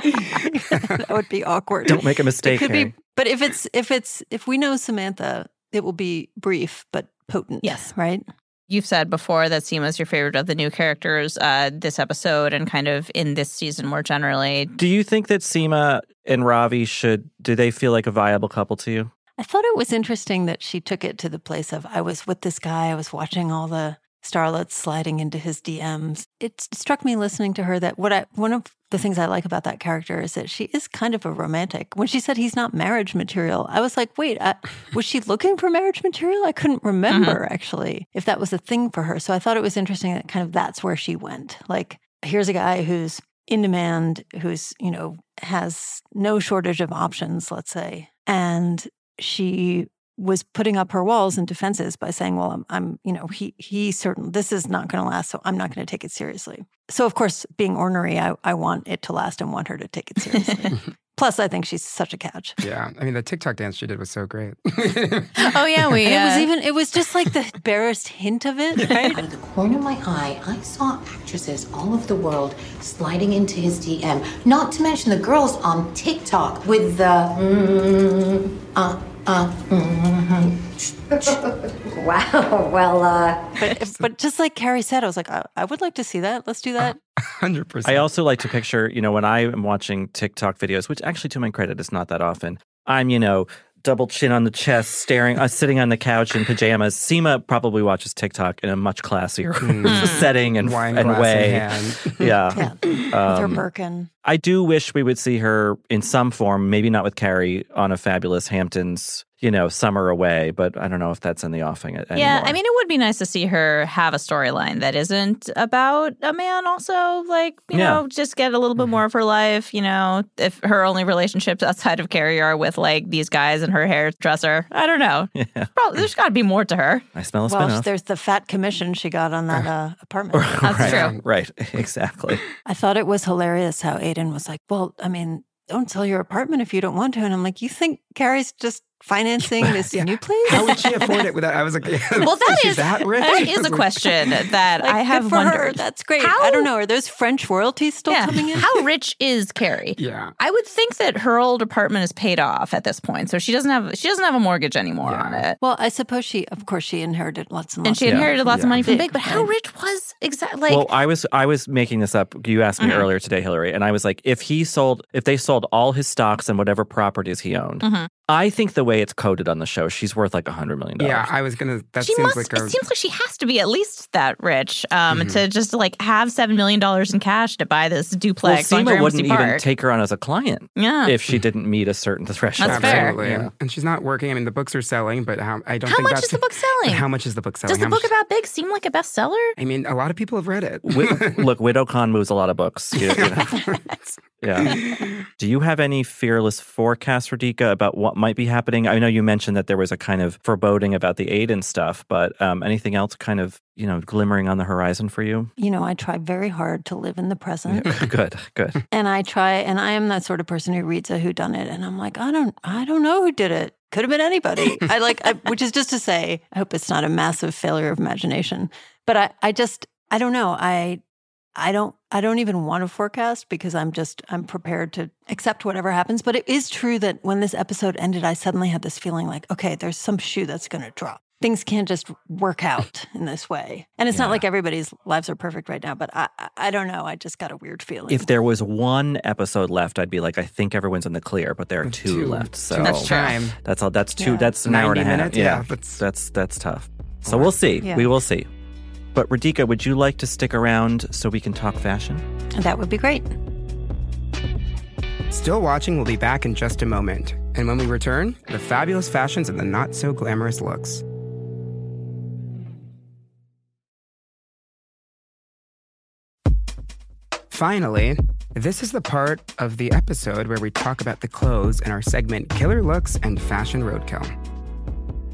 that would be awkward. Don't make a mistake, It could Harry. be, but if it's if it's if we know Samantha, it will be brief but potent. Yes. right. You've said before that Seema's your favorite of the new characters uh, this episode and kind of in this season more generally. Do you think that Seema and Ravi should, do they feel like a viable couple to you? I thought it was interesting that she took it to the place of I was with this guy, I was watching all the starlets sliding into his DMs. It struck me listening to her that what I one of the things I like about that character is that she is kind of a romantic. When she said he's not marriage material, I was like, wait, uh, was she looking for marriage material? I couldn't remember actually if that was a thing for her. So I thought it was interesting that kind of that's where she went. Like, here's a guy who's in demand, who's, you know, has no shortage of options, let's say. And she was putting up her walls and defenses by saying, "Well, I'm, I'm you know, he he certain this is not going to last, so I'm not going to take it seriously." So, of course, being ornery, I, I want it to last and want her to take it seriously. [laughs] Plus, I think she's such a catch. Yeah, I mean the TikTok dance she did was so great. [laughs] Oh yeah, we. And it was uh, even it was just like the barest hint of it, [laughs] right? Out of the corner of my eye, I saw actresses all over the world sliding into his DM. Not to mention the girls on TikTok with the mm, uh, uh, mm, [laughs] wow. Well, uh, but but just like Carrie said, I was like, I, I would like to see that. Let's do that. Hundred I percent. also like to picture, you know, when I am watching TikTok videos, which actually to my credit is not that often, I'm, you know, double chin on the chest, staring, uh, sitting on the couch in pajamas. Seema probably watches TikTok in a much classier [laughs] setting and, Wine and way. hand. Yeah. Yeah, with her Um, Birkin. I do wish we would see her in some form, maybe not with Carrie on a fabulous Hamptons, you know, summer away, but I don't know if that's in the offing anymore. Yeah, I mean, it would be nice to see her have a storyline that isn't about a man. Also, like you Yeah. know, just get a little bit more of her life. You know, if her only relationships outside of Carrie are with like these guys and her hairdresser, I don't know. [laughs] Yeah. Probably, there's got to be more to her. I smell a Well, there's the fat commission she got on that uh, [laughs] apartment. That's right, true. Right, [laughs] exactly. I thought it was hilarious how Aiden was like, Well, I mean, don't sell your apartment if you don't want to. And I'm like, You think Carrie's just financing this [laughs] new place? How would she afford it without? I was like, [laughs] [laughs] Well, that she's is that rich. that is a question that Like, I have good for wondered. Her. That's great. How, I don't know. Are those French royalties still Yeah. coming in? How rich is Carrie? Yeah. I would think that her old apartment is paid off at this point, so she doesn't have she doesn't have a mortgage anymore on it. Well, I suppose she, of course, she inherited lots and lots. And she of inherited lots of money from Big, Big, but how rich was exactly? Like, well, I was I was making this up. You asked me Mhm. earlier today, Hillary, and I was like, if he sold, if they sold all his stocks and whatever properties he owned, Mhm. I think the way it's coded on the show, she's worth like a hundred million dollars. Yeah, I was gonna. That she seems must. like a. it seems like she has to be at least that rich um, Mhm. to just like have seven million dollars in cash to buy this well, duplex on Seema Gramercy wouldn't even take her on as a client Yeah. if she didn't meet a certain threshold. That's fair. Absolutely. Yeah. And she's not working. I mean, the books are selling, but how? I don't How think much that's is the book [laughs] selling? How much is the book selling? Does the How book much- about Big seem like a bestseller? I mean, a lot of people have read it. Wi- [laughs] Look, WidowCon moves a lot of books. You- you know. [laughs] yeah. [laughs] Do you have any fearless forecast, Radhika, about what might be happening? I know you mentioned that there was a kind of foreboding about the aid and stuff, but um, anything else kind of, you know, glimmering on the horizon for you? You know, I try very hard to live in the present. [laughs] good, good. and I try, and I am that sort of person who reads a who done it, and I'm like, I don't, I don't know who did it. Could have been anybody. I like, I, which is just to say, I hope it's not a massive failure of imagination. But I, I just, I don't know. I, I don't, I don't even want to forecast because I'm just, I'm prepared to accept whatever happens. But it is true that when this episode ended, I suddenly had this feeling like, okay, there's some shoe that's going to drop. Things can't just work out [laughs] in this way. And it's not like everybody's lives are perfect right now, but I, I, I don't know. I just got a weird feeling. If there was one episode left, I'd be like, I think everyone's in the clear, but there are two, Two. left. So Too much time. That's all. That's two. Yeah. That's an hour and a half. minutes? Yeah, Yeah, that's that's that's tough. So we'll see. Yeah. We will see. But Radhika, would you like to stick around so we can talk fashion? That would be great. Still watching We'll be back in just a moment. And when we return, the fabulous fashions and the not so glamorous looks. Finally, this is the part of the episode where we talk about the clothes in our segment Killer Looks and Fashion Roadkill.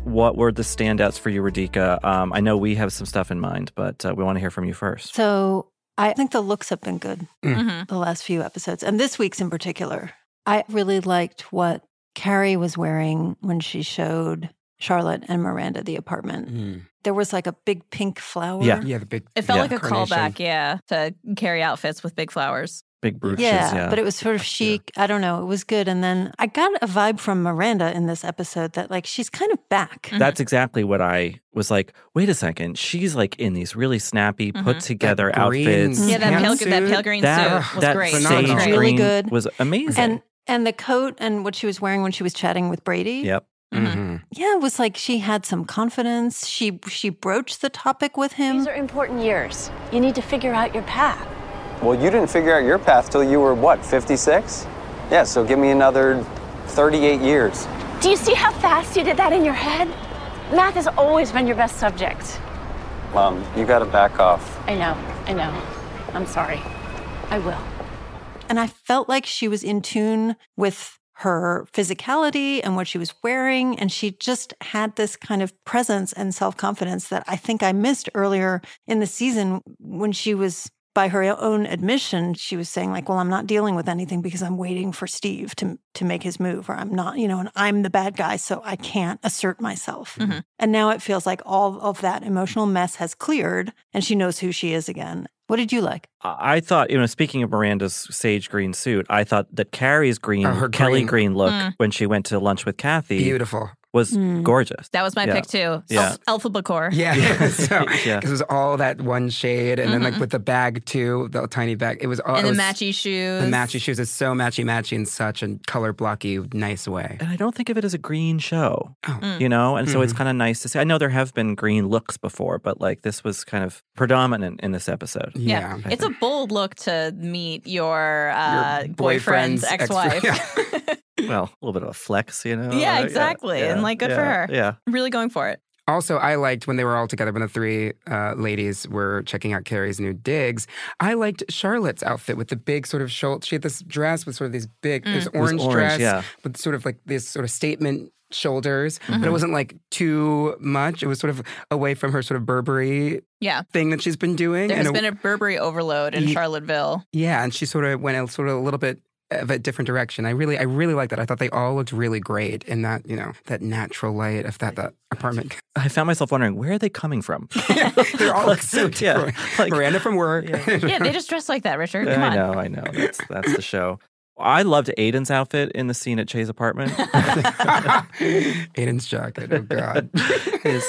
What were the standouts for you, Radhika? Um, I know we have some stuff in mind, but uh, we want to hear from you first. So I think the looks have been good Mm. the last few episodes, and this week's in particular. I really liked what Carrie was wearing when she showed Charlotte and Miranda the apartment. There was like a big pink flower. Yeah. Yeah, the big. It felt Yeah. like a callback, yeah, to Carrie outfits with big flowers. Big brooches, Yeah, yeah. but it was sort of chic. I don't know. It was good. And then I got a vibe from Miranda in this episode that like she's kind of back. That's exactly what I was like. Wait a second, she's like in these really snappy, put Mhm. together outfits. Yeah, that pale, that pale green That, suit was that great. sage Phenomenal. Really good. was amazing. And and the coat and what she was wearing when she was chatting with Brady. yep. Mhm. Yeah, it was like she had some confidence. She she broached the topic with him. These are important years. You need to figure out your path. Well, you didn't figure out your path till you were what, 56? Yeah, so give me another 38 years. Do you see how fast you did that in your head? Math has always been your best subject. Mom, you gotta back off. I know, I know. I'm sorry. I will. And I felt like she was in tune with her physicality and what she was wearing. And she just had this kind of presence and self confidence that I think I missed earlier in the season when she was, by her own admission, she was saying, like, well, I'm not dealing with anything because I'm waiting for Steve to, to make his move, or I'm not, you know, and I'm the bad guy, so I can't assert myself. Mhm. And now it feels like all of that emotional mess has cleared and she knows who she is again. What did you like? I I thought, you know, speaking of Miranda's sage green suit, I thought that Carrie's green, Oh, her Kelly green. green look Mm. when she went to lunch with Kathy Beautiful. was Mm. gorgeous. That was my Yeah. pick too. Yeah. Elphaba core. Yeah, [laughs] so [laughs] Yeah. because it was all that one shade, and then like Mhm. with the bag too, the tiny bag. It was all And it the was- matchy shoes. The matchy shoes is so matchy matchy in such a color blocky, nice way. And I don't think of it as a green show, Oh. Mm. you know? And so it's Mhm. kind of nice to see. I know there have been green looks before, but like this was kind of predominant in this episode. Yeah. It's a bold look to meet your, uh, Your boyfriend's, boyfriend's ex-wife. [laughs] ex- [laughs] well, a little bit of a flex, you know? yeah, Uh, exactly. yeah, and like good for her. Yeah. Really going for it. Also, I liked when they were all together, when the three uh, ladies were checking out Carrie's new digs. I liked Charlotte's outfit with the big sort of shoulders. She had this dress with sort of these big, Mm. this orange, orange, dress yeah. with sort of like this sort of statement shoulders, but Mm-hmm. it wasn't like too much. It was sort of away from her sort of Burberry Yeah. thing that she's been doing. There has and been a Burberry overload in Ye- Charlottesville. yeah, and she sort of went a sort of a little bit of a different direction. I really, I really like that. I thought they all looked really great in that, you know, that natural light of that that apartment. I found myself wondering, where are they coming from? [laughs] [laughs] They're all like so Yeah, different. Miranda from work. yeah, they just dress like that, Richard. Come I on. know, I know. That's, that's the show. I loved Aiden's outfit in the scene at Che's apartment. [laughs] [laughs] Aiden's jacket. Oh God. [laughs] His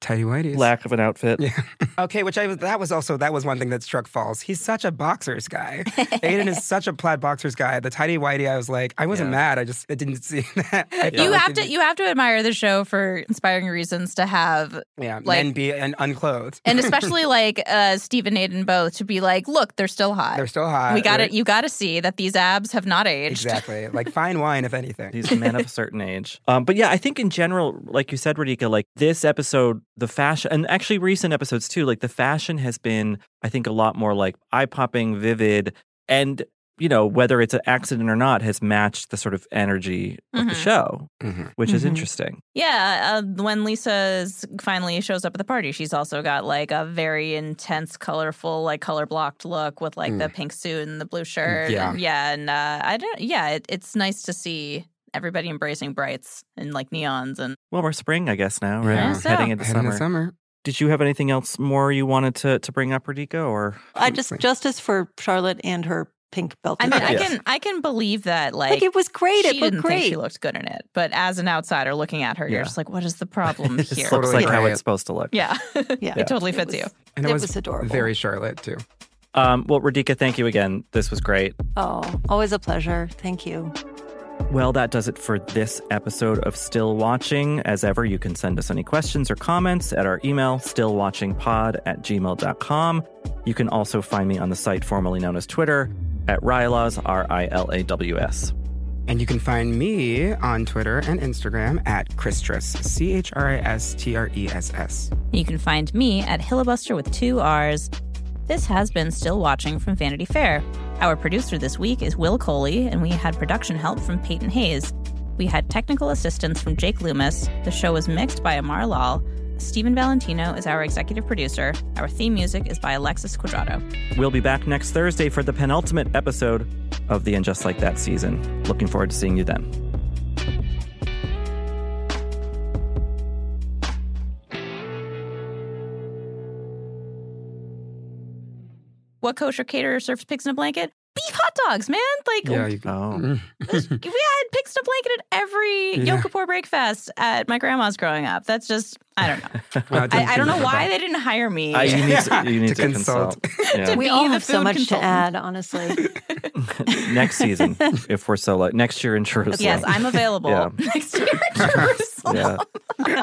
Tidy whities. lack of an outfit. Yeah. Okay, which I was that was also that was one thing that struck false. He's such a boxers guy. Aiden is such a plaid boxers guy. The tidy whitey, I was like, I wasn't Yeah. mad. I just I didn't see that. I You have it to you have to admire the show for inspiring reasons to have yeah, like- men be and unclothed. and especially like uh Steve and Aiden both to be like, look, they're still hot. They're still hot. we got They're- it. You got to see that these abs have not aged. Exactly. Like fine wine, if anything. These men of a certain age. Um, but yeah, I think in general, like you said, Radhika, like this episode, the fashion, and actually recent episodes too, like the fashion has been, I think, a lot more like eye popping, vivid, and you know, whether it's an accident or not, has matched the sort of energy of the Mhm. show, Mhm. which is Mhm. interesting. Yeah, uh, when Lisa finally shows up at the party, she's also got like a very intense, colorful, like color blocked look with like the pink suit and the blue shirt. Yeah. and, yeah, and uh, I don't. Yeah, it, it's nice to see everybody embracing brights and like neons and Well, we're spring, I guess now, right? Yeah, so. Heading into Heading summer. to summer. Did you have anything else more you wanted to to bring up, Radhika, or I just justice for Charlotte and her pink belt. I mean, I can I can believe that. Like, like it was great. She It looked didn't think she great. looked good in it, but as an outsider looking at her, Yeah. you're just like, what is the problem [laughs] here? so- looks Totally like how it's supposed to look? yeah, [laughs] Yeah. [laughs] it totally It fits was- you. And It it was, was adorable. Very Charlotte too. Um, well, Radhika, thank you again. This was great. Oh, always a pleasure. Thank you. Well, that does it for this episode of Still Watching. As ever, you can send us any questions or comments at our email, stillwatchingpod at gmail.com. You can also find me on the site formerly known as Twitter at Rylaws, R I L A W S. And you can find me on Twitter and Instagram at Christress, C H R I S T R E S S. You can find me at Hillabuster with two R's. This has been Still Watching from Vanity Fair. Our producer this week is Will Coley, and we had production help from Peyton Hayes. We had technical assistance from Jake Loomis. The show was mixed by Amar Lal. Stephen Valentino is our executive producer. Our theme music is by Alexis Quadrado. We'll be back next Thursday for the penultimate episode of the And Just Like That season. Looking forward to seeing you then. What kosher caterer serves pigs in a blanket? Beef hot dogs, man. Like, Yeah, you Oh. [laughs] we had pigs in a blanket at every Yeah. Yom breakfast at my grandma's growing up. That's just, I don't know. [laughs] Wow, I, I don't know why that. they didn't hire me. Uh, you need to, you need To to, consult. consult. [laughs] Yeah. We all have so food much to add, honestly. next season, if we're so like next year in Jerusalem. Yes, I'm available Yeah. next year in Jerusalem. Yeah.